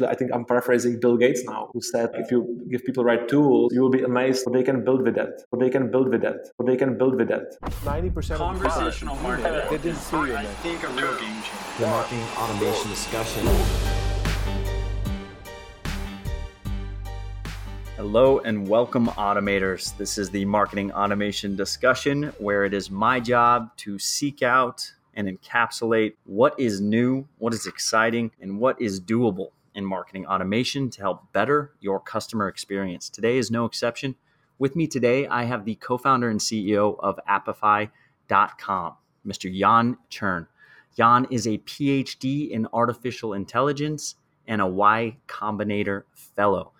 I think I'm paraphrasing Bill Gates now, who said, if you give people the right tools, you will be amazed what they can build with that, what they can build with that, what they can build with that. 90% Conversational of marketing. They didn't see you, I think a real game changer. The marketing automation discussion. Hello and welcome, automators. This is the marketing automation discussion where it is my job to seek out and encapsulate what is new, what is exciting, and what is doable in marketing automation to help better your customer experience. Today is no exception. With me today, I have the co founder and CEO of Apify.com, Mr. Jan Čurn. Jan is a PhD in artificial intelligence and a Y Combinator Fellow.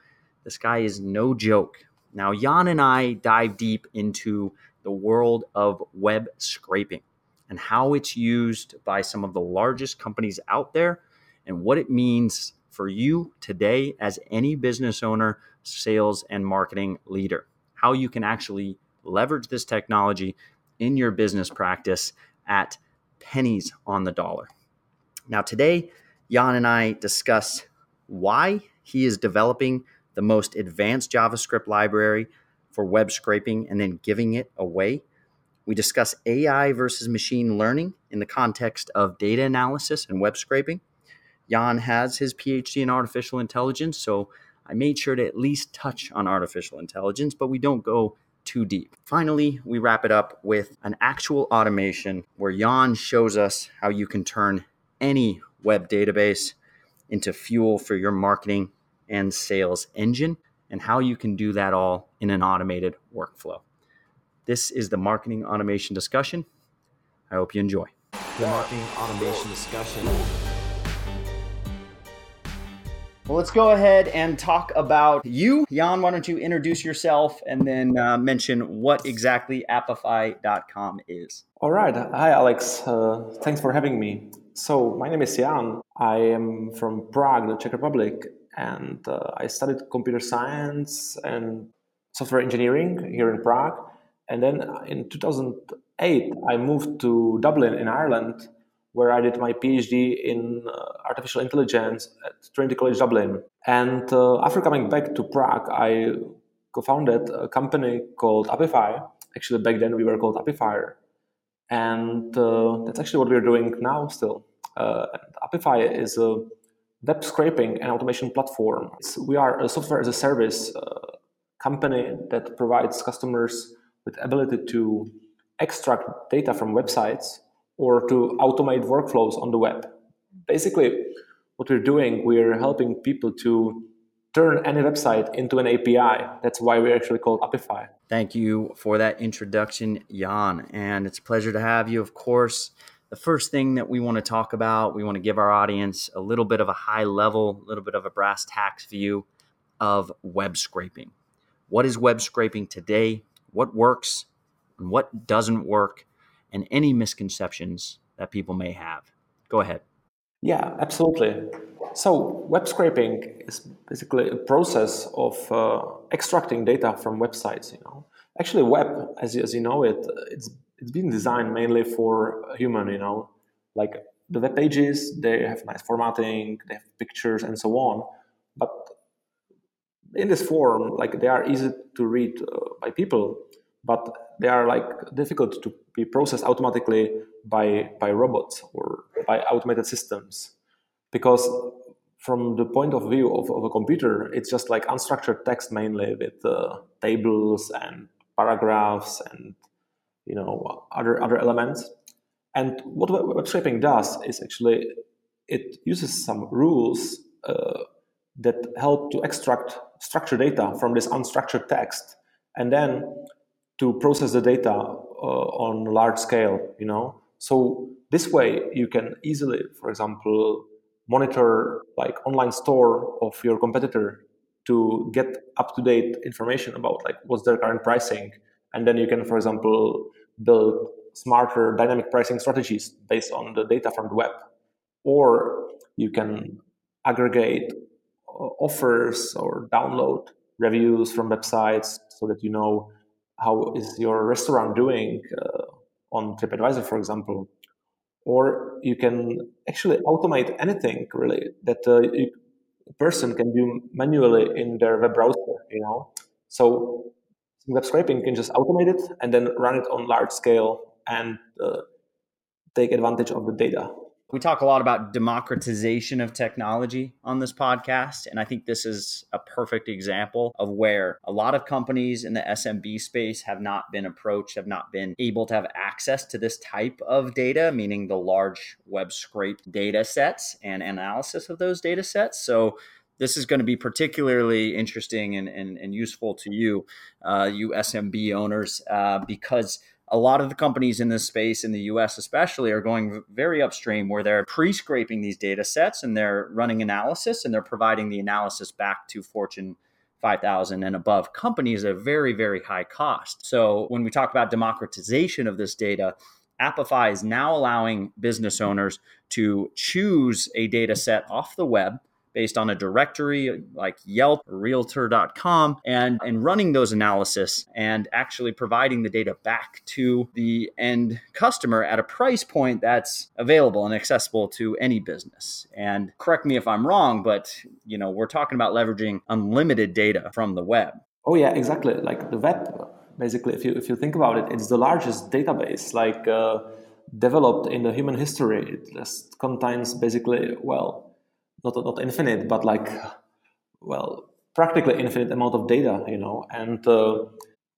This guy is no joke. Now, Jan and I dive deep into the world of web scraping and how it's used by some of the largest companies out there and what it means for you today as any business owner, sales, and marketing leader. How you can actually leverage this technology in your business practice at pennies on the dollar. Now, today, Jan and I discuss why he is developing the most advanced JavaScript library for web scraping and then giving it away. We discuss AI versus machine learning in the context of data analysis and web scraping. Jan has his PhD in artificial intelligence, so I made sure to at least touch on artificial intelligence, but we don't go too deep. Finally, we wrap it up with an actual automation where Jan shows us how you can turn any web database into fuel for your marketing and sales engine and how you can do that all in an automated workflow. This is the marketing automation discussion. I hope you enjoy. The marketing automation discussion. Well, let's go ahead and talk about you. Jan, why don't you introduce yourself and then uh, mention what exactly Apify.com is? All right. Hi, Alex. Uh, thanks for having me. So, my name is Jan. I am from Prague, the Czech Republic, and uh, I studied computer science and software engineering here in Prague. And then in 2008, I moved to Dublin in Ireland, where I did my PhD in uh, artificial intelligence at Trinity College Dublin. And uh, after coming back to Prague, I co-founded a company called Apify. Actually, back then we were called Apifier, and uh, that's actually what we're doing now still. Uh, is a web scraping and automation platform. It's, we are a software as a service uh, company that provides customers with ability to extract data from websites or to automate workflows on the web. Basically, what we're doing, we're helping people to turn any website into an API. That's why we're actually called Apify. Thank you for that introduction, Jan. And it's a pleasure to have you, of course. The first thing that we want to talk about, we want to give our audience a little bit of a high level, a little bit of a brass tacks view of web scraping. What is web scraping today? What works and what doesn't work? And any misconceptions that people may have. Go ahead. Yeah, absolutely. So, web scraping is basically a process of uh, extracting data from websites. You know, actually, web, as as you know it, it's it's been designed mainly for human. You know, like the web pages, they have nice formatting, they have pictures, and so on. But in this form, like they are easy to read uh, by people, but they are like difficult to be processed automatically by by robots or by automated systems. Because from the point of view of, of a computer it's just like unstructured text mainly with uh, tables and paragraphs and you know other other elements. And what web scraping does is actually it uses some rules uh, that help to extract structured data from this unstructured text. And then to process the data uh, on large scale you know? So this way you can easily for example monitor like online store of your competitor to get up to date information about like what's their current pricing. And then you can for example build smarter dynamic pricing strategies based on the data from the web. Or you can aggregate uh, offers or download reviews from websites so that you know how is your restaurant doing uh, on TripAdvisor, for example, or you can actually automate anything really that uh, a person can do manually in their web browser. You know, so web scraping can just automate it and then run it on large scale and uh, take advantage of the data. We talk a lot about democratization of technology on this podcast. And I think this is a perfect example of where a lot of companies in the SMB space have not been approached, have not been able to have access to this type of data, meaning the large web scrape data sets and analysis of those data sets. So this is going to be particularly interesting and, and, and useful to you, uh, you SMB owners, uh, because a lot of the companies in this space in the US especially are going very upstream where they're pre-scraping these data sets and they're running analysis and they're providing the analysis back to Fortune 5000 and above companies at a very very high cost. So when we talk about democratization of this data, Apify is now allowing business owners to choose a data set off the web based on a directory like Yelp or Realtor.com and, and running those analysis and actually providing the data back to the end customer at a price point that's available and accessible to any business. And correct me if I'm wrong, but you know, we're talking about leveraging unlimited data from the web. Oh yeah, exactly. Like the web, basically, if you if you think about it, it's the largest database like uh, developed in the human history. It just contains basically well not not infinite, but like well practically infinite amount of data, you know, and uh,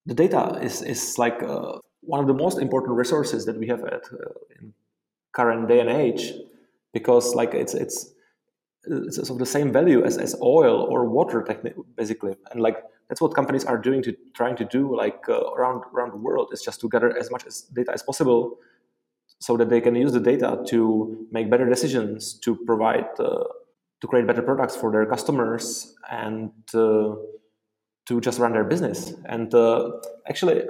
the data is is like uh, one of the most important resources that we have at uh, in current day and age because like it's it's it's of the same value as, as oil or water basically. And like that's what companies are doing to trying to do like uh, around around the world. Is just to gather as much as data as possible so that they can use the data to make better decisions to provide uh, to create better products for their customers and uh, to just run their business. And uh, actually,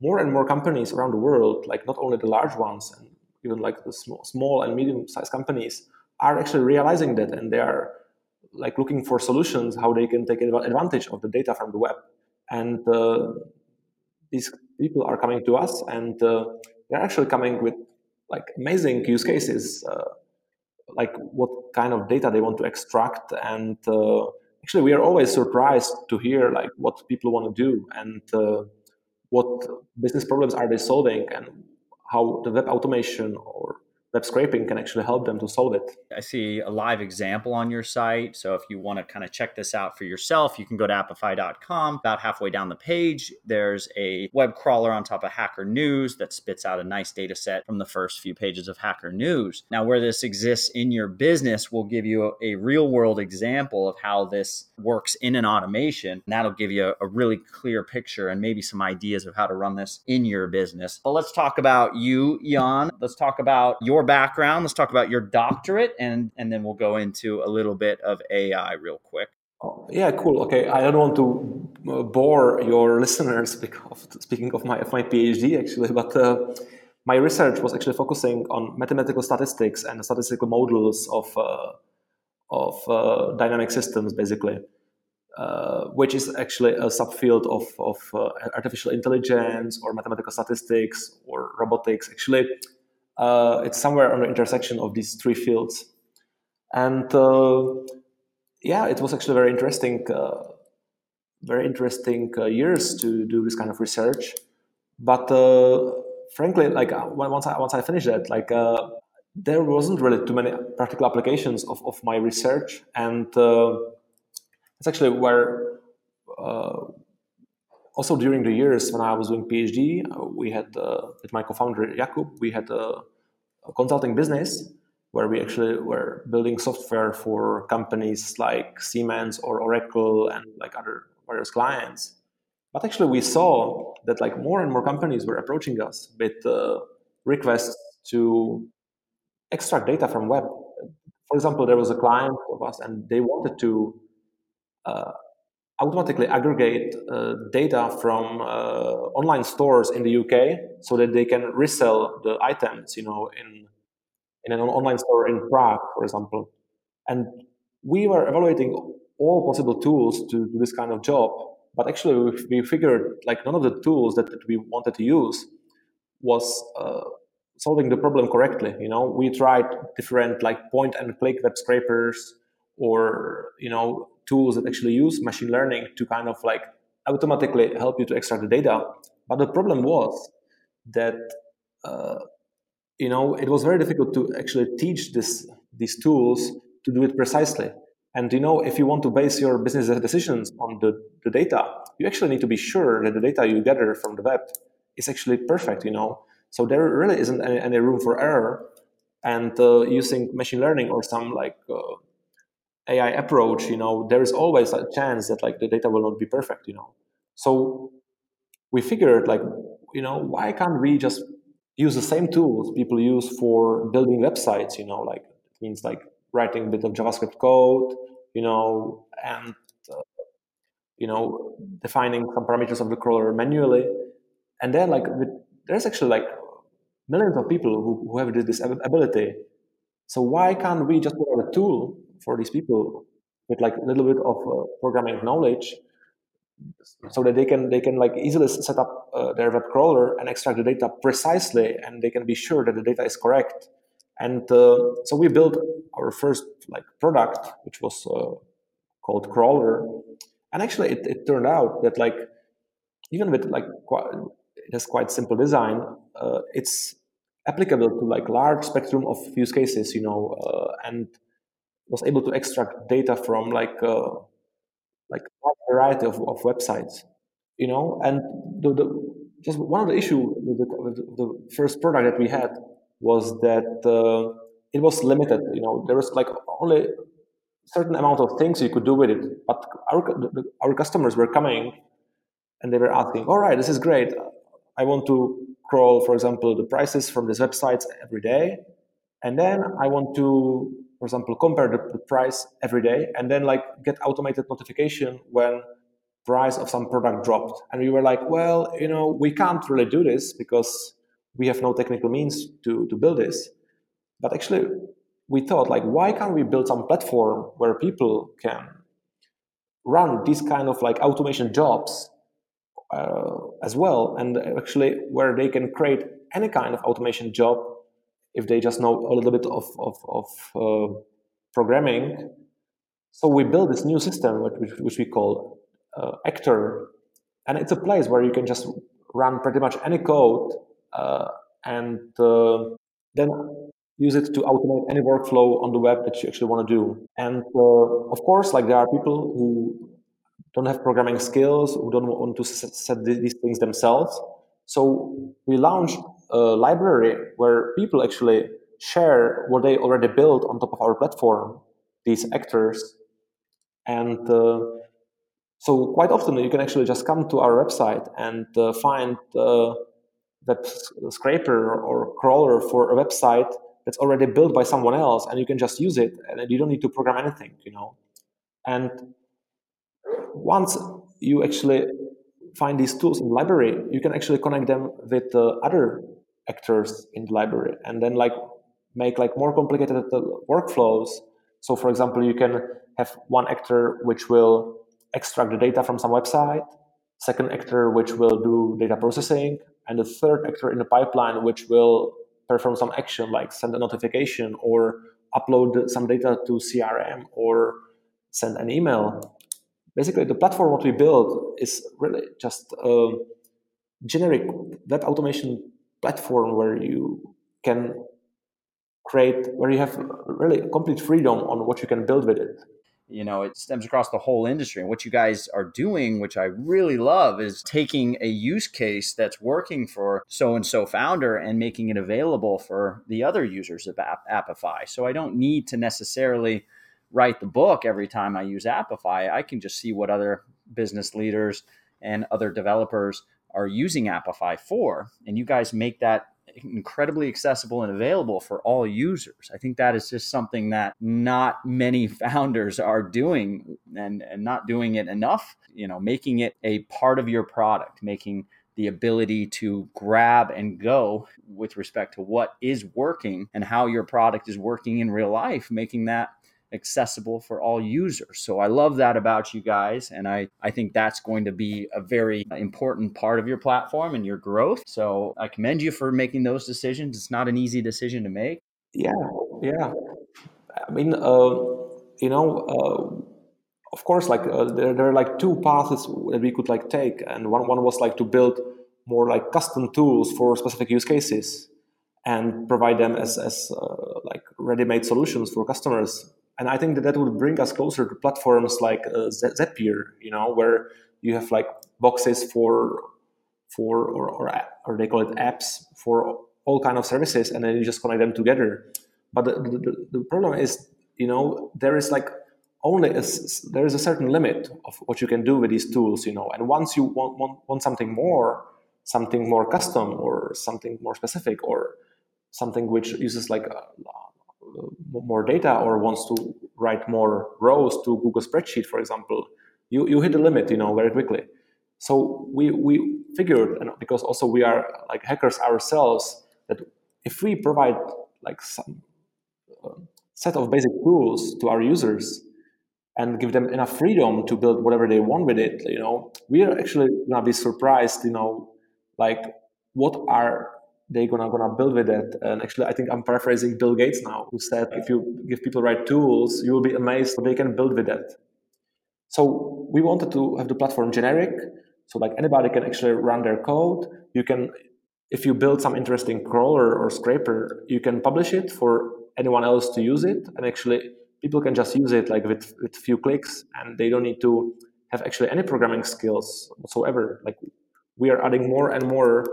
more and more companies around the world, like not only the large ones, and even like the small, small and medium-sized companies, are actually realizing that, and they are like looking for solutions how they can take advantage of the data from the web. And uh, these people are coming to us, and uh, they're actually coming with like amazing use cases uh, like what kind of data they want to extract. And uh, actually we are always surprised to hear like what people want to do and uh, what business problems are they solving and how the web automation or web scraping can actually help them to solve it. I see a live example on your site. So if you want to kind of check this out for yourself, you can go to apify.com. About halfway down the page, there's a web crawler on top of Hacker News that spits out a nice data set from the first few pages of Hacker News. Now, where this exists in your business will give you a, real world example of how this works in an automation. And that'll give you a, a really clear picture and maybe some ideas of how to run this in your business. But let's talk about you, Jan. Let's talk about your your background. Let's talk about your doctorate, and and then we'll go into a little bit of AI real quick. Oh, yeah, cool. Okay, I don't want to uh, bore your listeners because speaking of my of my PhD actually, but uh, my research was actually focusing on mathematical statistics and statistical models of uh, of uh, dynamic systems, basically, uh, which is actually a subfield of of uh, artificial intelligence or mathematical statistics or robotics. Actually, uh, it's somewhere on the intersection of these three fields. And uh, yeah, it was actually very interesting, uh, very interesting uh, years to do this kind of research. But uh, frankly, like uh, once I once I finished that, like there wasn't really too many practical applications of, of my research, and it's actually where also during the years when I was doing PhD, we had uh, with my co-founder Jakub, we had a, a, consulting business where we actually were building software for companies like Siemens or Oracle and like other various clients. But actually, we saw that like more and more companies were approaching us with uh, requests to extract data from web. For example, there was a client of us, and they wanted to uh, automatically aggregate uh, data from uh, online stores in the UK so that they can resell the items, you know, in in an online store in Prague, for example. And we were evaluating all possible tools to do this kind of job, but actually we, figured like none of the tools that, that we wanted to use was uh, solving the problem correctly. You know, we tried different like point and click web scrapers or you know tools that actually use machine learning to kind of like automatically help you to extract the data. But the problem was that uh, you know it was very difficult to actually teach this these tools to do it precisely. And you know, if you want to base your business decisions on the, the data, you actually need to be sure that the data you gather from the web is actually perfect. You know, so there really isn't any, any room for error. And uh, using machine learning or some like uh, AI approach, you know, there is always a chance that like the data will not be perfect. You know, so we figured like, you know, why can't we just use the same tools people use for building websites? You know, like it means like writing a bit of JavaScript code, you know, and uh, you know defining some parameters of the crawler manually, and then like with, there's actually like millions of people who, who have this ability. So why can't we just put out a tool for these people with like a little bit of uh, programming knowledge, so that they can they can like easily set up uh, their web crawler and extract the data precisely, and they can be sure that the data is correct and uh, so we built our first like product, which was uh, called Crawler. And actually, it, it, turned out that like even with like quite, it has quite simple design, uh, it's applicable to like large spectrum of use cases, you know, uh, and was able to extract data from like uh, like a variety of, of websites, you know. And the, the just one of the issue with the, with the first product that we had was that uh, it was limited. You know, there was like only certain amount of things you could do with it. But our our customers were coming and they were asking, "All right, this is great. I want to crawl, for example, the prices from these websites every day, and then I want to, for example, compare the, the price every day, and then like get automated notification when price of some product dropped." And we were like, "Well, you know, we can't really do this because." we have no technical means to, to build this. But actually, we thought, like, why can't we build some platform where people can run these kind of like automation jobs uh, as well, and actually where they can create any kind of automation job if they just know a little bit of, of, of uh, programming. So we built this new system, which, which we call uh, Actor, and it's a place where you can just run pretty much any code uh, and uh, then use it to automate any workflow on the web that you actually want to do. And uh, of course, like there are people who don't have programming skills, who don't want to set these things themselves. So we launched a library where people actually share what they already built on top of our platform, these actors. And uh, so quite often you can actually just come to our website and uh, find the web scraper or crawler for a website that's already built by someone else and you can just use it and you don't need to program anything you know and once you actually find these tools in the library you can actually connect them with uh, other actors in the library and then like make like more complicated workflows. So for example you can have one actor which will extract the data from some website second actor which will do data processing and the third actor in the pipeline which will perform some action like send a notification or upload some data to crm or send an email. Basically the platform what we build is really just a generic web automation platform where you can create where you have really complete freedom on what you can build with it. You know it stems across the whole industry. And what you guys are doing which i really love is taking a use case that's working for so and so founder and making it available for the other users of App- apify. So i don't need to necessarily write the book every time i use apify. I can just see what other business leaders and other developers are using apify for and you guys make that incredibly accessible and available for all users. I think that is just something that not many founders are doing and, and not doing it enough, you know, making it a part of your product, making the ability to grab and go with respect to what is working and how your product is working in real life, making that accessible for all users. So I love that about you guys. And I, I think that's going to be a very important part of your platform and your growth. So I commend you for making those decisions. It's not an easy decision to make. Yeah, yeah. I mean, uh, you know, uh, of course, like uh, there, there are like two paths that we could like take, and one one was like to build more like custom tools for specific use cases and provide them as as uh, like ready-made solutions for customers. And I think that that would bring us closer to platforms like uh, Zapier, you know, where you have like boxes for for or, or or they call it apps for all kind of services, and then you just connect them together. But the, the, the problem is, you know, there is like only a, there is a certain limit of what you can do with these tools, you know. And once you want, want, want something more, something more custom or something more specific or something which uses like uh, more data or wants to write more rows to Google spreadsheet, for example, you, you hit the limit, you know, very quickly. So we, we figured, and because also we are like hackers ourselves, that if we provide like some uh, set of basic tools to our users, and give them enough freedom to build whatever they want with it you know we are actually gonna be surprised you know like what are they gonna gonna build with it. And actually i think i'm paraphrasing bill gates now who said if you give people right tools you will be amazed they can build with it. So we wanted to have the platform generic so like anybody can actually run their code. You can if you build some interesting crawler or scraper you can publish it for anyone else to use it. And actually people can just use it like with with few clicks and they don't need to have actually any programming skills whatsoever. Like we are adding more and more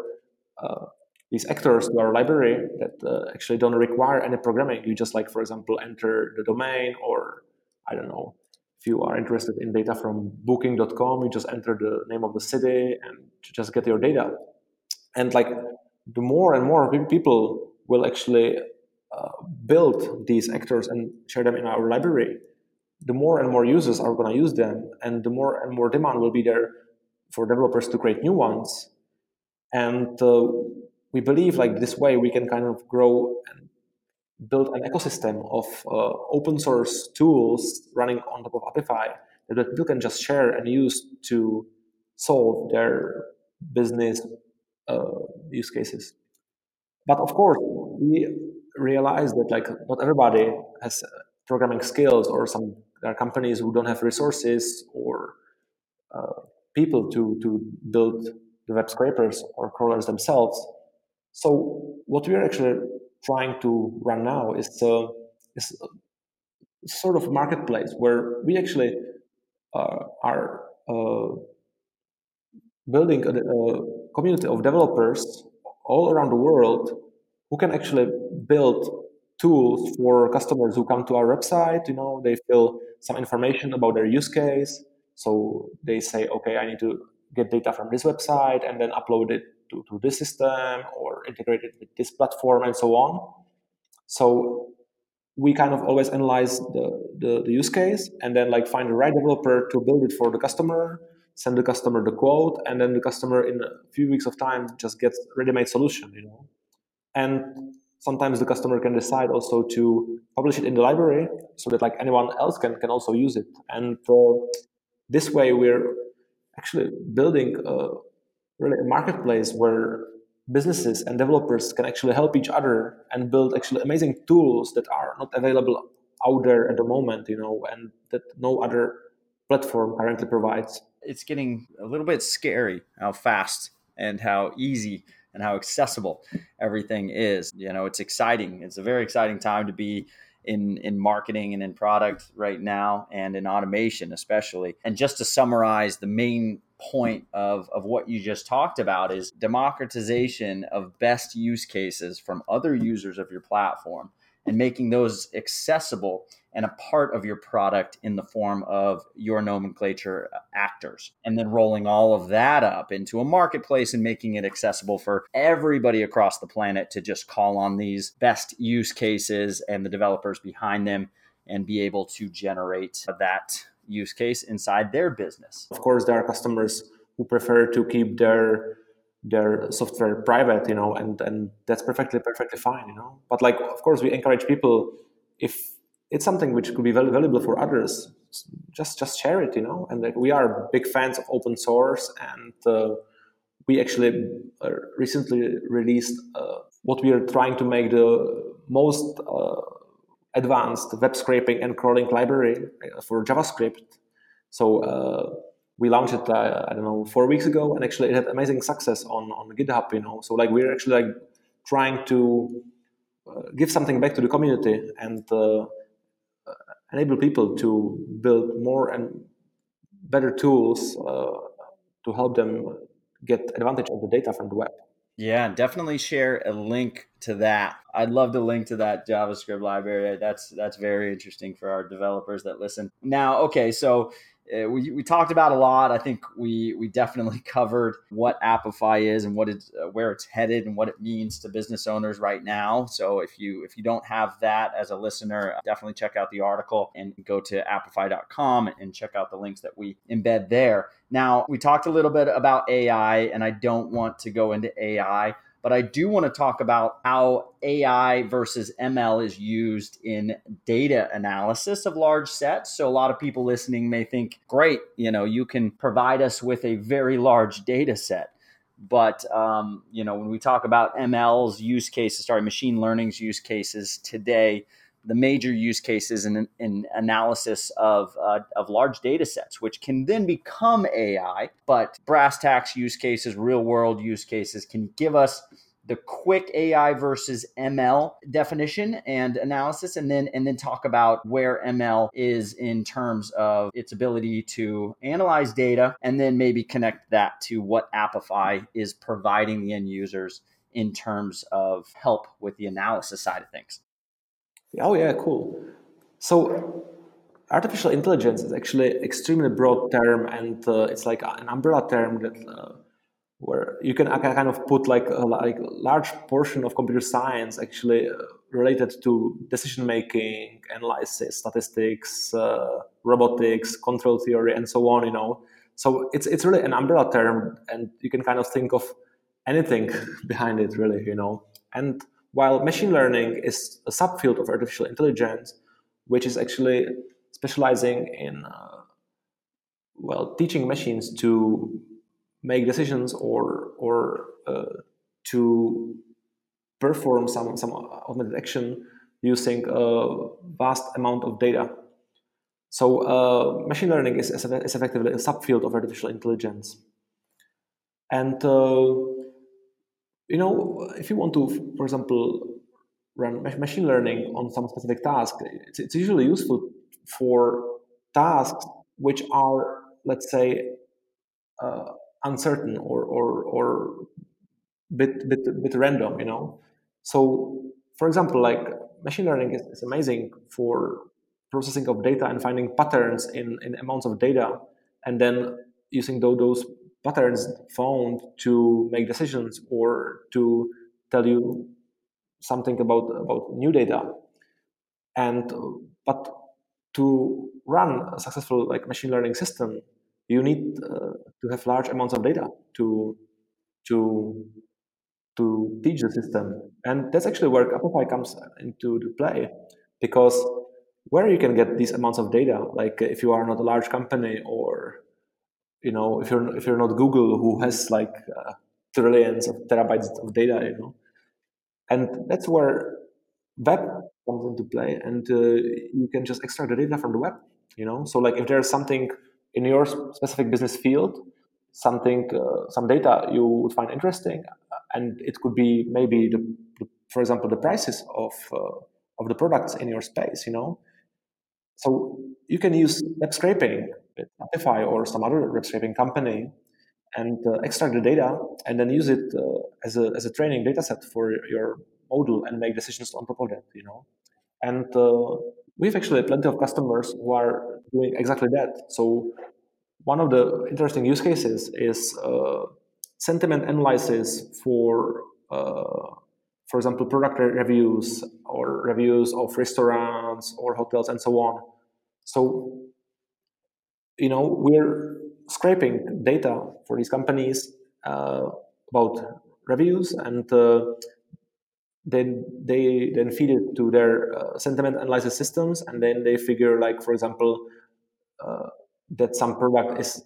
uh, these actors to our library that uh, actually don't require any programming you just like for example enter the domain or i don't know if you are interested in data from booking.com you just enter the name of the city and just get your data and like the more and more people will actually uh, build these actors and share them in our library, the more and more users are going to use them, and the more and more demand will be there for developers to create new ones. And uh, we believe like this way we can kind of grow and build an ecosystem of uh, open source tools running on top of Apify that people can just share and use to solve their business uh, use cases. But of course, we realize that like not everybody has programming skills or some there are companies who don't have resources or uh, people to to build the web scrapers or crawlers themselves so what we are actually trying to run now is uh, is sort of marketplace where we actually uh, are uh, building a, a community of developers all around the world who can actually build tools for customers who come to our website. You know, they fill some information about their use case. So they say, okay, I need to get data from this website and then upload it to, to this system or integrate it with this platform and so on. So we kind of always analyze the, the, the use case and then like find the right developer to build it for the customer send the customer the quote and then the customer in a few weeks of time just gets ready-made solution you know and sometimes the customer can decide also to publish it in the library so that like anyone else can, can also use it and uh, this way we're actually building a, really a marketplace where businesses and developers can actually help each other and build actually amazing tools that are not available out there at the moment you know and that no other platform currently provides it's getting a little bit scary how fast and how easy and how accessible everything is. You know, it's exciting. It's a very exciting time to be in in marketing and in product right now and in automation especially. And just to summarize the main point of, of what you just talked about is democratization of best use cases from other users of your platform and making those accessible and a part of your product in the form of your nomenclature actors. And then rolling all of that up into a marketplace and making it accessible for everybody across the planet to just call on these best use cases and the developers behind them and be able to generate that use case inside their business. Of course, there are customers who prefer to keep their their software private, you know, and and that's perfectly perfectly fine, you know. But like, of course, we encourage people if it's something which could be very valuable for others, just just share it, you know. And like, we are big fans of open source, and uh, we actually uh, recently released uh, what we are trying to make the most uh, advanced web scraping and crawling library uh, for JavaScript. So uh, we launched it, uh, I don't know, four weeks ago, and actually it had amazing success on on GitHub. You know, so like we're actually like trying to uh, give something back to the community and uh, enable people to build more and better tools to help them get advantage of the data from the web. Yeah, definitely share a link to that. I'd love to link to that JavaScript library. That's that's very interesting for our developers that listen. Now, okay, so uh, we, we talked about a lot. I think we we definitely covered what Apify is and what it's uh, where it's headed and what it means to business owners right now. So if you if you don't have that as a listener, definitely check out the article and go to apify.com and check out the links that we embed there. Now we talked a little bit about AI, and I don't want to go into AI but I do want to talk about how AI versus ML is used in data analysis of large sets. So a lot of people listening may think, great, you know, you can provide us with a very large data set. But um, you know, when we talk about ML's use cases, sorry, machine learning's use cases today, the major use cases in, in analysis of, uh, of large data sets, which can then become AI. But brass tacks use cases, real world use cases can give us the quick AI versus ML definition and analysis, and then and then talk about where ML is in terms of its ability to analyze data, and then maybe connect that to what Apify is providing the end users in terms of help with the analysis side of things. Oh yeah, cool. So artificial intelligence is actually extremely broad term, and uh, it's like an umbrella term that uh, where you can kind of put like a like large portion of computer science actually uh, related to decision making, analysis, statistics, uh, robotics, control theory, and so on. You know, so it's it's really an umbrella term, and you can kind of think of anything behind it, really. You know, and while machine learning is a subfield of artificial intelligence, which is actually specializing in uh, well teaching machines to make decisions or or uh, to perform some some automated action using a vast amount of data. So uh, machine learning is, is effectively a subfield of artificial intelligence. And uh, you know, if you want to, for example, run machine learning on some specific task, it's, it's usually useful for tasks which are, let's say, uh, uncertain or or or bit bit bit random, you know. So, for example, like machine learning is, is amazing for processing of data and finding patterns in, in amounts of data, and then using those, those patterns found to make decisions or to tell you something about about new data. And but to run a successful like machine learning system you need uh, to have large amounts of data to to to teach the system. And that's actually where Apify comes into the play because where you can get these amounts of data like if you are not a large company or you know if you're if you're not google who has like uh, trillions of terabytes of data you know? And that's where web comes into play and uh, you can just extract the data from the web you know? So like if there's something in your specific business field something uh, some data you would find interesting and it could be maybe the, for example the prices of uh, of the products in your space you know? So you can use web scraping with or some other web scraping company and uh, extract the data and then use it uh, as, a, as a training data set for your model and make decisions on top of that, you know. And uh, we have actually plenty of customers who are doing exactly that. So one of the interesting use cases is uh, sentiment analysis for, uh, for example, product reviews or reviews of restaurants or hotels and so on. So you know we're scraping data for these companies uh, about reviews and uh, then they then feed it to their uh, sentiment analysis systems and then they figure like for example uh, that some product is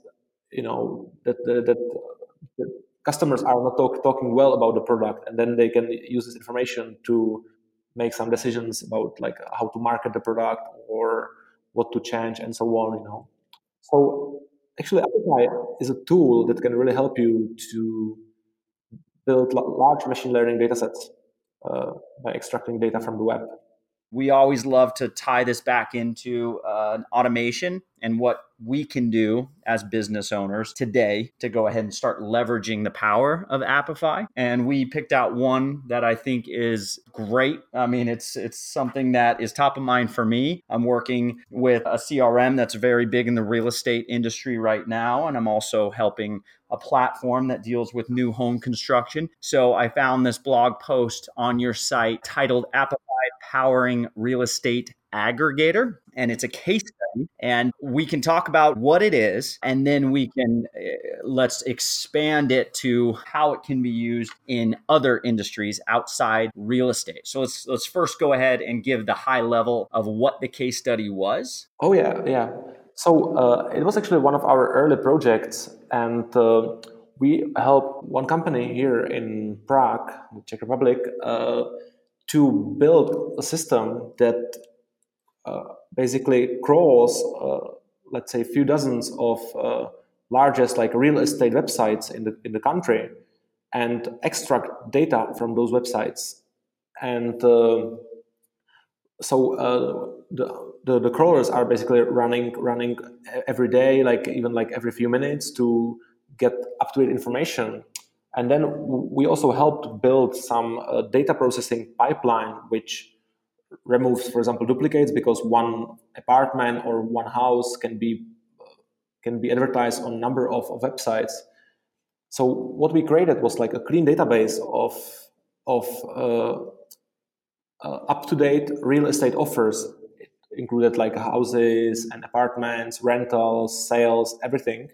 you know that that, that customers are not talk, talking well about the product and then they can use this information to make some decisions about like how to market the product or what to change and so on. You know, so actually, Apify is a tool that can really help you to build large machine learning data sets uh, by extracting data from the web. We always love to tie this back into uh, automation and what we can do as business owners today to go ahead and start leveraging the power of Apify. And we picked out one that I think is great. I mean, it's it's something that is top of mind for me. I'm working with a CRM that's very big in the real estate industry right now, and I'm also helping a platform that deals with new home construction. So I found this blog post on your site titled Apify Powering Real Estate Aggregator, and it's a case study. And we can talk about what it is, and then we can uh, let's expand it to how it can be used in other industries outside real estate. So let's let's first go ahead and give the high level of what the case study was. Oh yeah, yeah. So uh, it was actually one of our early projects, and uh, we helped one company here in Prague, the Czech Republic, uh, to build a system that basically crawls, uh, let's say, a few dozens of uh, largest like real estate websites in the in the country, and extract data from those websites, and so the the, the crawlers are basically running running every day, like even like every few minutes to get up to date information. And then we also helped build some uh, data processing pipeline, which removes, for example, duplicates because one apartment or one house can be can be advertised on a number of, of websites. So what we created was like a clean database of of uh, uh, up to date real estate offers It included like houses and apartments, rentals, sales, everything.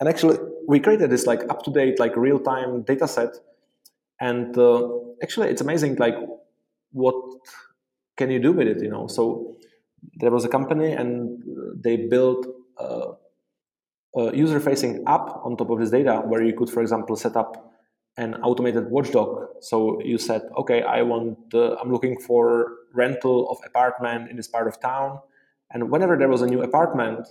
And actually, we created this like up to date, like real time data set. And uh, actually, it's amazing, like what can you do with it? You know, so there was a company and they built a, a user facing app on top of this data where you could, for example, set up an automated watchdog. So you said, okay, I want, uh, I'm looking for rental of apartment in this part of town, and whenever there was a new apartment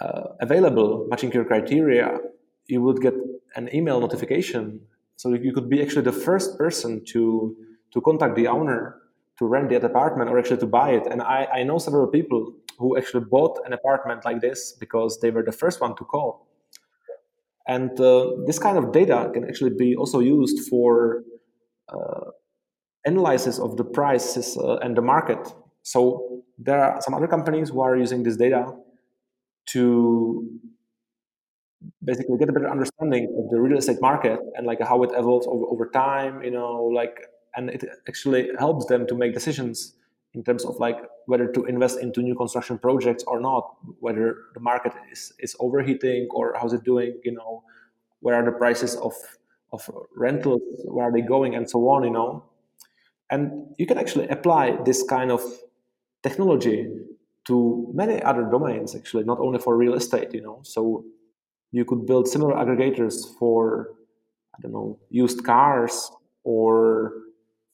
uh, available matching your criteria, you would get an email notification. So you could be actually the first person to to contact the owner to rent that apartment or actually to buy it. And I, I know several people who actually bought an apartment like this because they were the first one to call and uh, this kind of data can actually be also used for uh, analysis of the prices uh, and the market. So there are some other companies who are using this data to basically get a better understanding of the real estate market and like how it evolves over, over time, you know, like, and it actually helps them to make decisions in terms of like whether to invest into new construction projects or not, whether the market is, is overheating or how's it doing, you know, where are the prices of, of rentals, where are they going and so on, you know. And you can actually apply this kind of technology to many other domains, actually, not only for real estate, you know. So you could build similar aggregators for, I don't know, used cars or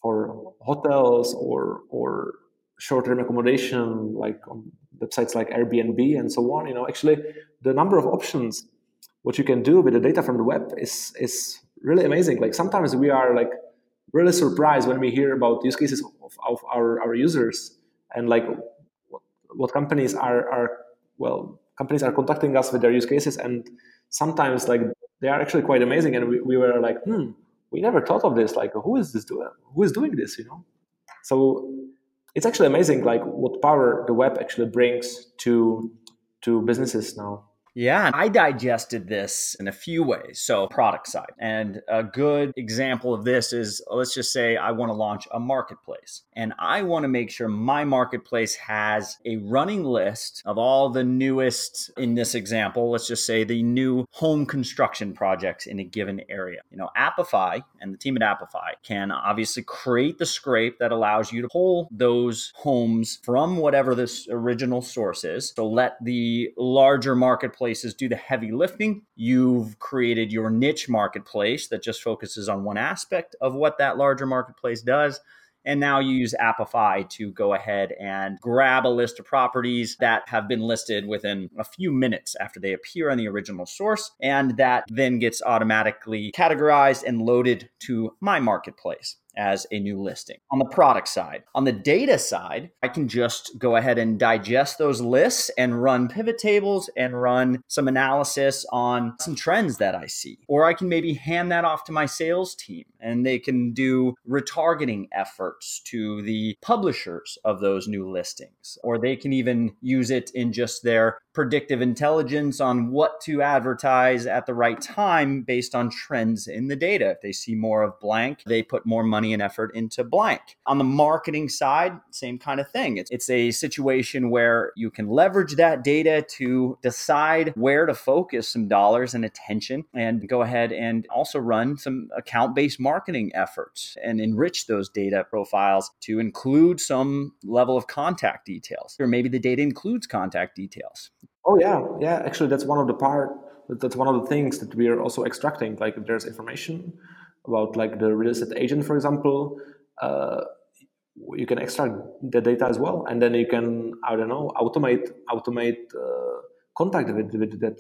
for hotels or or short-term accommodation like on websites like Airbnb and so on. You know, actually, the number of options what you can do with the data from the web is is really amazing. Like sometimes we are like really surprised when we hear about use cases of, of our, our users and like what, what companies are are well companies are contacting us with their use cases and sometimes like they are actually quite amazing and we, we were like hmm we never thought of this like who is this doing who is doing this you know? So it's actually amazing like what power the web actually brings to to businesses now yeah, I digested this in a few ways. So, product side. And a good example of this is let's just say I want to launch a marketplace and I want to make sure my marketplace has a running list of all the newest, in this example, let's just say the new home construction projects in a given area. You know, Apify and the team at Apify can obviously create the scrape that allows you to pull those homes from whatever this original source is. So, let the larger marketplace marketplaces do the heavy lifting. You've created your niche marketplace that just focuses on one aspect of what that larger marketplace does. And now you use Apify to go ahead and grab a list of properties that have been listed within a few minutes after they appear on the original source. And that then gets automatically categorized and loaded to my marketplace as a new listing. On the product side, on the data side, I can just go ahead and digest those lists and run pivot tables and run some analysis on some trends that I see. Or I can maybe hand that off to my sales team and they can do retargeting efforts to the publishers of those new listings. Or they can even use it in just their predictive intelligence on what to advertise at the right time based on trends in the data. If they see more of blank, they put more money and effort into blank. On the marketing side, same kind of thing. It's, it's a situation where you can leverage that data to decide where to focus some dollars and attention and go ahead and also run some account based marketing efforts and enrich those data profiles to include some level of contact details. Or maybe the data includes contact details. Oh yeah, yeah. Actually, that's one of the part. That's one of the things that we are also extracting. Like, if there's information about like the real estate agent, for example, uh, you can extract the data as well, and then you can I don't know automate automate uh, contact with with that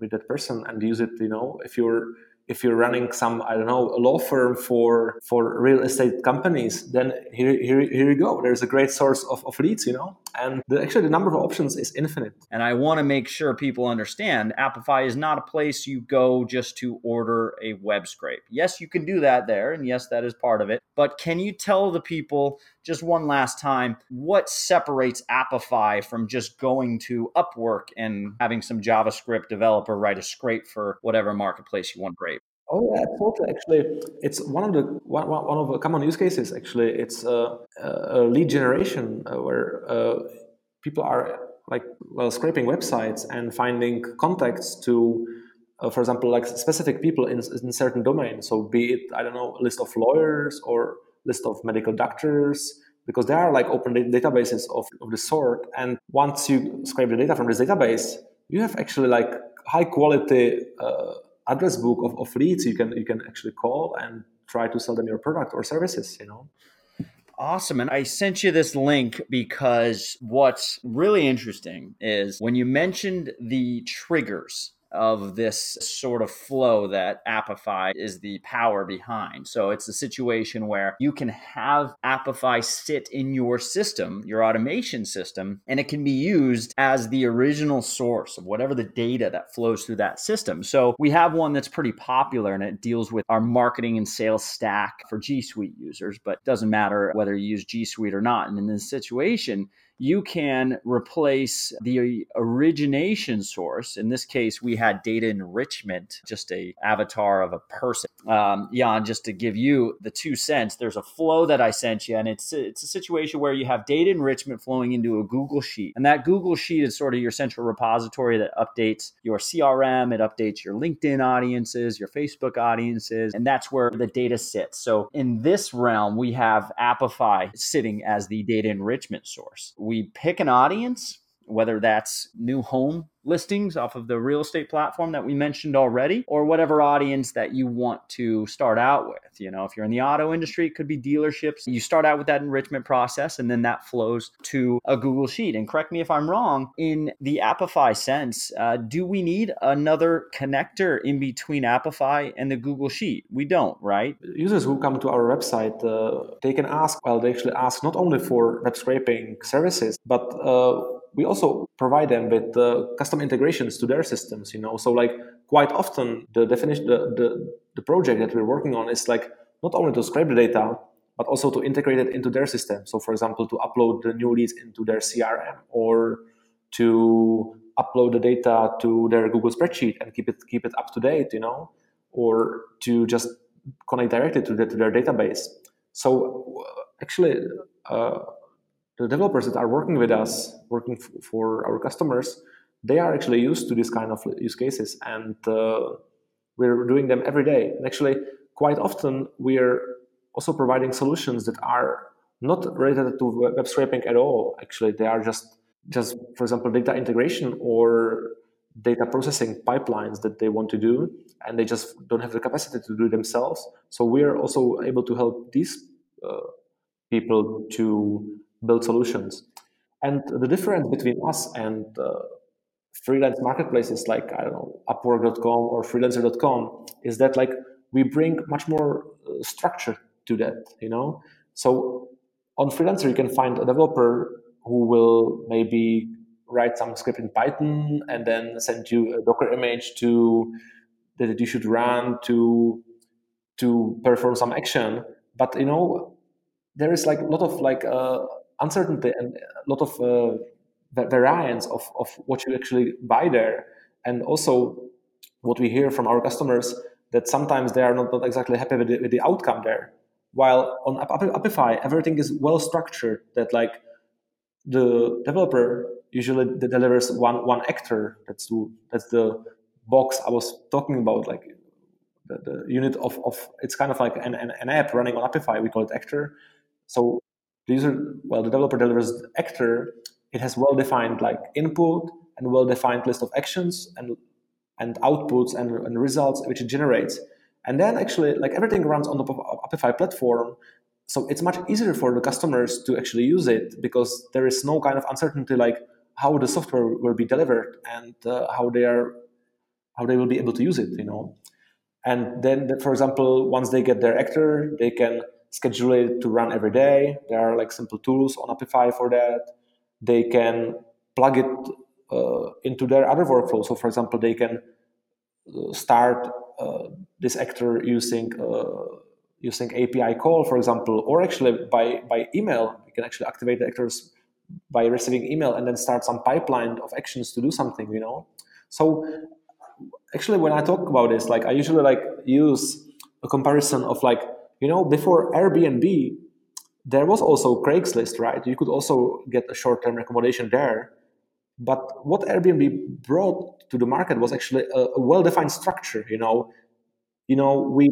with that person and use it. You know, if you're if you're running some i don't know a law firm for for real estate companies then here here, here you go. There's a great source of, of leads you know? And the, actually the number of options is infinite. And i want to make sure people understand apify is not a place you go just to order a web scrape. Yes you can do that there and yes that is part of it. But can you tell the people just one last time what separates apify from just going to upwork and having some javascript developer write a scrape for whatever marketplace you want to create Oh yeah. Actually, it's one of the one, one of the common use cases. Actually, it's uh, a lead generation uh, where uh, people are like well scraping websites and finding contacts to, uh, for example, like specific people in, in certain domains. So be it I don't know a list of lawyers or list of medical doctors because there are like open databases of, of the sort. And once you scrape the data from this database, you have actually like high quality uh, address book of, of leads you can you can actually call and try to sell them your product or services you know Awesome. And I sent you this link because what's really interesting is when you mentioned the triggers of this sort of flow that Apify is the power behind. So it's a situation where you can have Apify sit in your system, your automation system, and it can be used as the original source of whatever the data that flows through that system. So we have one that's pretty popular and it deals with our marketing and sales stack for G Suite users, but doesn't matter whether you use G Suite or not. And in this situation, you can replace the origination source. In this case, we had data enrichment, just a avatar of a person. Um, Jan, just to give you the two cents, there's a flow that I sent you, and it's it's a situation where you have data enrichment flowing into a Google Sheet, and that Google Sheet is sort of your central repository that updates your CRM, it updates your LinkedIn audiences, your Facebook audiences, and that's where the data sits. So in this realm, we have Apify sitting as the data enrichment source we pick an audience, whether that's new home listings off of the real estate platform that we mentioned already, or whatever audience that you want to start out with. You know, if you're in the auto industry, it could be dealerships. You start out with that enrichment process and then that flows to a Google Sheet. And correct me if I'm wrong, in the Apify sense, uh, do we need another connector in between Apify and the Google Sheet? We don't, right? Users who come to our website, uh, they can ask, well, they actually ask not only for web scraping services, but uh, we also provide them with uh, custom integrations to their systems you know? So like quite often the definition the, the, the project that we're working on is like not only to scrape the data but also to integrate it into their system. So for example to upload the new leads into their crm or to upload the data to their google spreadsheet and keep it keep it up to date you know? Or to just connect directly to, the, to their database. So actually uh, the developers that are working with us, working f- for our customers, they are actually used to this kind of use cases, and uh, we're doing them every day. And actually, quite often we're also providing solutions that are not related to web scraping at all. Actually, they are just just for example data integration or data processing pipelines that they want to do and they just don't have the capacity to do themselves so we are also able to help these uh, people to build solutions. And the difference between us and uh, freelance marketplaces like I don't know Upwork.com or Freelancer.com is that like we bring much more uh, structure to that. You know, so on Freelancer you can find a developer who will maybe write some script in Python and then send you a Docker image to that you should run to to perform some action. But you know, there is like a lot of like uh, uncertainty and a lot of uh, variance of, of what you actually buy there. And also, what we hear from our customers that sometimes they are not, not exactly happy with the, with the outcome there. While on Apify, everything is well structured. That like the developer usually delivers one one actor. That's the that's the box I was talking about. Like the, the unit of, of it's kind of like an, an, an app running on Apify. We call it actor. So the user, well, the developer delivers the actor. It has well-defined like input and well-defined list of actions and and outputs and, and results which it generates. And then actually, like everything runs on the Apify platform. So it's much easier for the customers to actually use it because there is no kind of uncertainty like how the software will be delivered and uh, how they are how they will be able to use it. You know, and then for example, once they get their actor, they can schedule it to run every day. There are like simple tools on Apify for that. They can plug it uh, into their other workflow. So, for example, they can uh, start uh, this actor using uh, using API call, for example, or actually by by email. You can actually activate the actors by receiving email and then start some pipeline of actions to do something. You know, so actually when I talk about this, like I usually like use a comparison of like you know, before Airbnb, there was also Craigslist, right? You could also get a short-term accommodation there. But what Airbnb brought to the market was actually a, a well-defined structure. You know, you know, we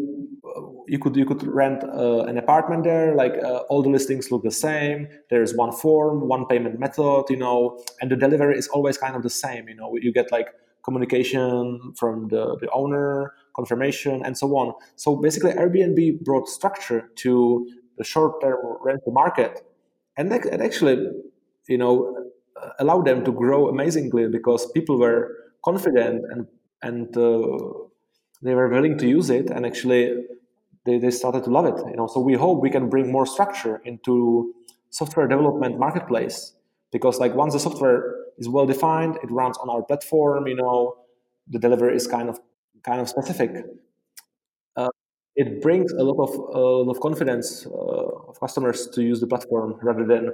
you could you could rent uh, an apartment there. Like uh, all the listings look the same. There is one form, one payment method. You know, and the delivery is always kind of the same. You know, you get like communication from the, the owner, confirmation, and so on. So basically, Airbnb brought structure to the short-term rental market, and it actually, you know, allowed them to grow amazingly because people were confident and and uh, they were willing to use it, and actually, they, they started to love it. You know, so we hope we can bring more structure into software development marketplace because like once the software is well defined. It runs on our platform. You know, the delivery is kind of kind of specific. Uh, it brings a lot of a lot of confidence uh, of customers to use the platform rather than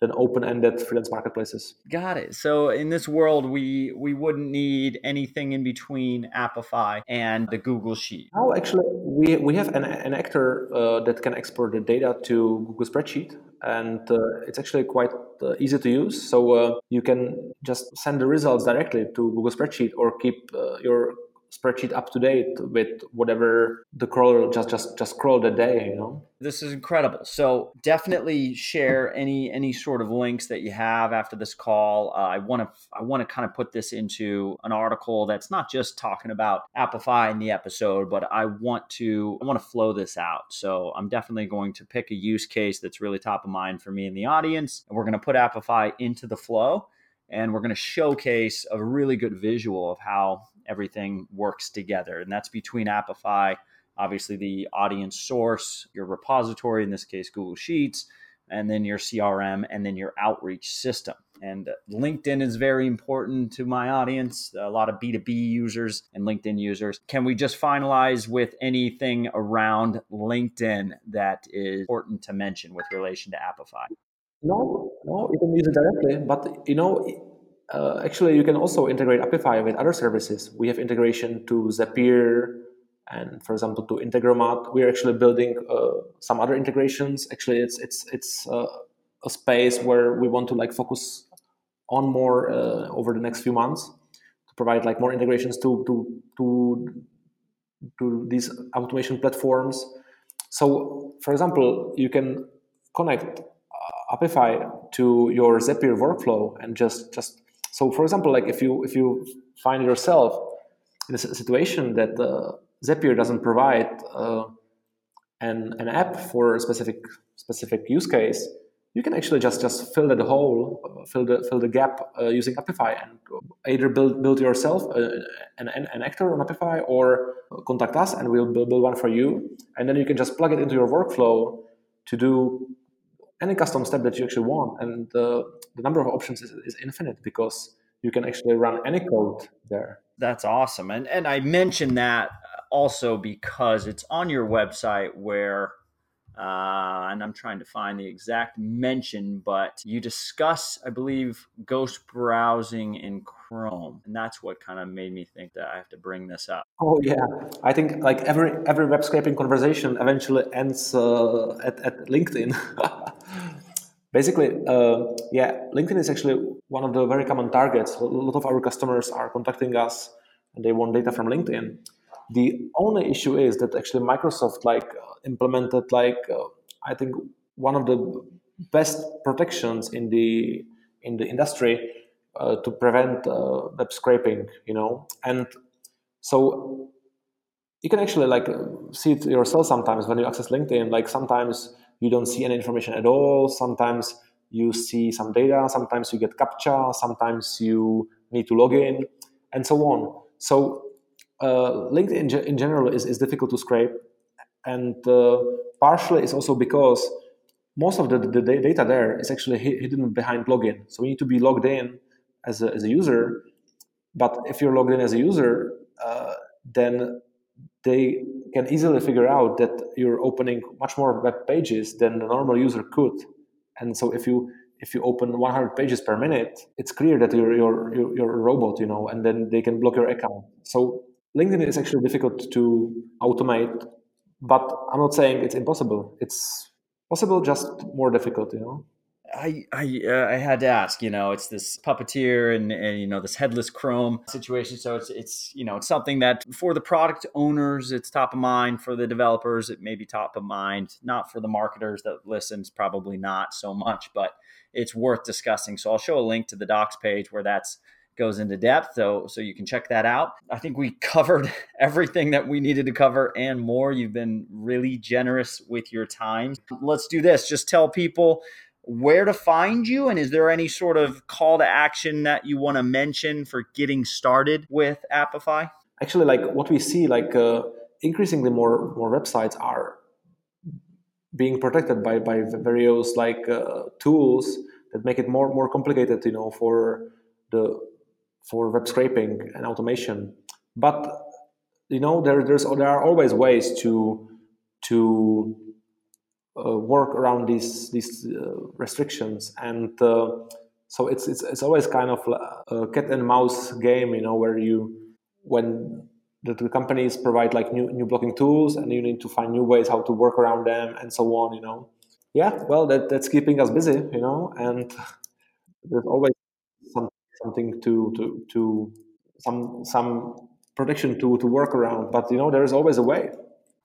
than open-ended freelance marketplaces. Got it. So in this world, we we wouldn't need anything in between Apify and the Google Sheet. No, actually, we we have an, an actor uh, that can export the data to Google Spreadsheet, and uh, it's actually quite uh, easy to use. So uh, you can just send the results directly to Google Spreadsheet or keep uh, your spreadsheet up to date with whatever the crawler just just just crawled a day you know? This is incredible. So definitely share any any sort of links that you have after this call. Uh, i want to i want to kind of put this into an article that's not just talking about apify in the episode but i want to i want to flow this out. So i'm definitely going to pick a use case that's really top of mind for me in the audience and we're going to put apify into the flow and we're going to showcase a really good visual of how everything works together. And that's between Apify, obviously the audience source, your repository, in this case, Google Sheets, and then your CRM, and then your outreach system. And LinkedIn is very important to my audience, a lot of B2B users and LinkedIn users. Can we just finalize with anything around LinkedIn that is important to mention with relation to Apify? No, no, you can use it directly, but you know, uh, actually, you can also integrate Apify with other services. We have integration to Zapier and, for example, to Integromat. We're actually building uh, some other integrations. Actually, it's it's it's uh, a space where we want to like focus on more uh, over the next few months to provide like more integrations to to to to these automation platforms. So, for example, you can connect Apify to your Zapier workflow and just just so, for example, like if you if you find yourself in a situation that uh, Zapier doesn't provide uh, an, an app for a specific specific use case, you can actually just just fill that hole, fill the fill the gap uh, using Apify, and either build build yourself uh, an, an, an actor on Apify, or contact us and we'll build one for you, and then you can just plug it into your workflow to do any custom step that you actually want, and the the number of options is, is infinite because you can actually run any code there. That's awesome, and and I mentioned that also because it's on your website where uh, and I'm trying to find the exact mention, but you discuss, I believe, ghost browsing in Chrome, and that's what kind of made me think that I have to bring this up. Oh yeah, I think like every every web scraping conversation eventually ends uh, at at LinkedIn. Basically, uh, yeah, LinkedIn is actually one of the very common targets. A lot of our customers are contacting us, and they want data from LinkedIn. The only issue is that actually Microsoft like implemented like uh, I think one of the best protections in the in the industry uh, to prevent uh, web scraping. You know, and so you can actually like see it yourself sometimes when you access LinkedIn. Like sometimes you don't see any information at all. Sometimes you see some data. Sometimes you get captcha. Sometimes you need to log in, and so on. So uh, LinkedIn in general is, is difficult to scrape and uh, partially it's also because most of the, the data there is actually hidden behind login. So we need to be logged in as a, as a user. But if you're logged in as a user, uh, then they can easily figure out that you're opening much more web pages than the normal user could. And so if you if you open 100 pages per minute, it's clear that you're you're you're, you're a robot, you know, and then they can block your account. So LinkedIn is actually difficult to automate but I'm not saying it's impossible. It's possible, just more difficult, you know. I I, uh, I had to ask. You know, it's this puppeteer and, and you know this headless Chrome situation. So it's it's you know it's something that for the product owners it's top of mind. For the developers it may be top of mind. Not for the marketers that listens, probably not so much. But it's worth discussing. So I'll show a link to the docs page where that's goes into depth. So, so you can check that out. I think we covered everything that we needed to cover and more. You've been really generous with your time. Let's do this. Just tell people where to find you and is there any sort of call to action that you want to mention for getting started with apify Actually, like what we see, like uh, increasingly more more websites are being protected by by various like uh, tools that make it more more complicated, you know, for the for web scraping and automation. But you know, there there's there are always ways to to uh, work around these these uh, restrictions, and uh, so it's, it's it's always kind of a cat and mouse game, you know, where you when the, the companies provide like new new blocking tools, and you need to find new ways how to work around them, and so on, you know. Yeah, well, that that's keeping us busy, you know, and there's always something to to to some some protection to to work around. But you know, there is always a way.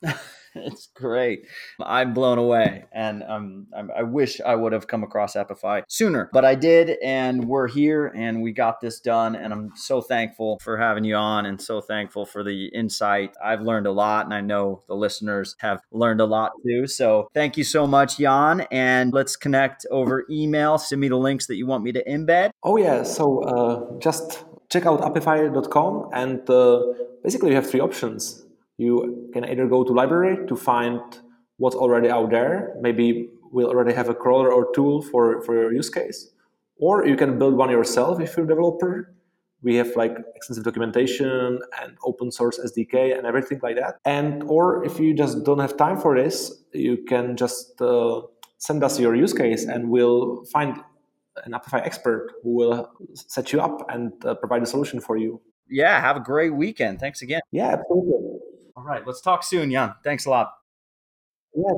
it's great. I'm blown away, and um, I wish I would have come across Apify sooner, but I did, and we're here, and we got this done, and I'm so thankful for having you on, and so thankful for the insight. I've learned a lot, and I know the listeners have learned a lot too. So thank you so much, Jan, and let's connect over email. Send me the links that you want me to embed. Oh yeah, so uh, just check out apify.com and uh, basically you have three options you can either go to library to find what's already out there. Maybe we'll already have a crawler or tool for, for your use case. Or you can build one yourself if you're a developer. We have like extensive documentation and open source SDK and everything like that. And or if you just don't have time for this, you can just uh, send us your use case and we'll find an Apify expert who will set you up and uh, provide a solution for you. Yeah, have a great weekend. Thanks again. Yeah, absolutely. All right, let's talk soon, Jan. Thanks a lot. Yeah,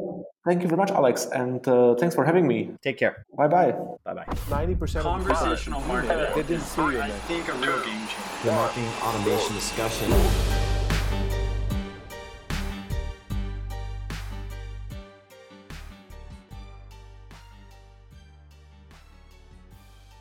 thank you very much, Alex, and uh, thanks for having me. Take care. Bye bye. Bye bye. Ninety percent conversational marketing. They didn't see you. I think I'm a game changer. The marketing automation discussion.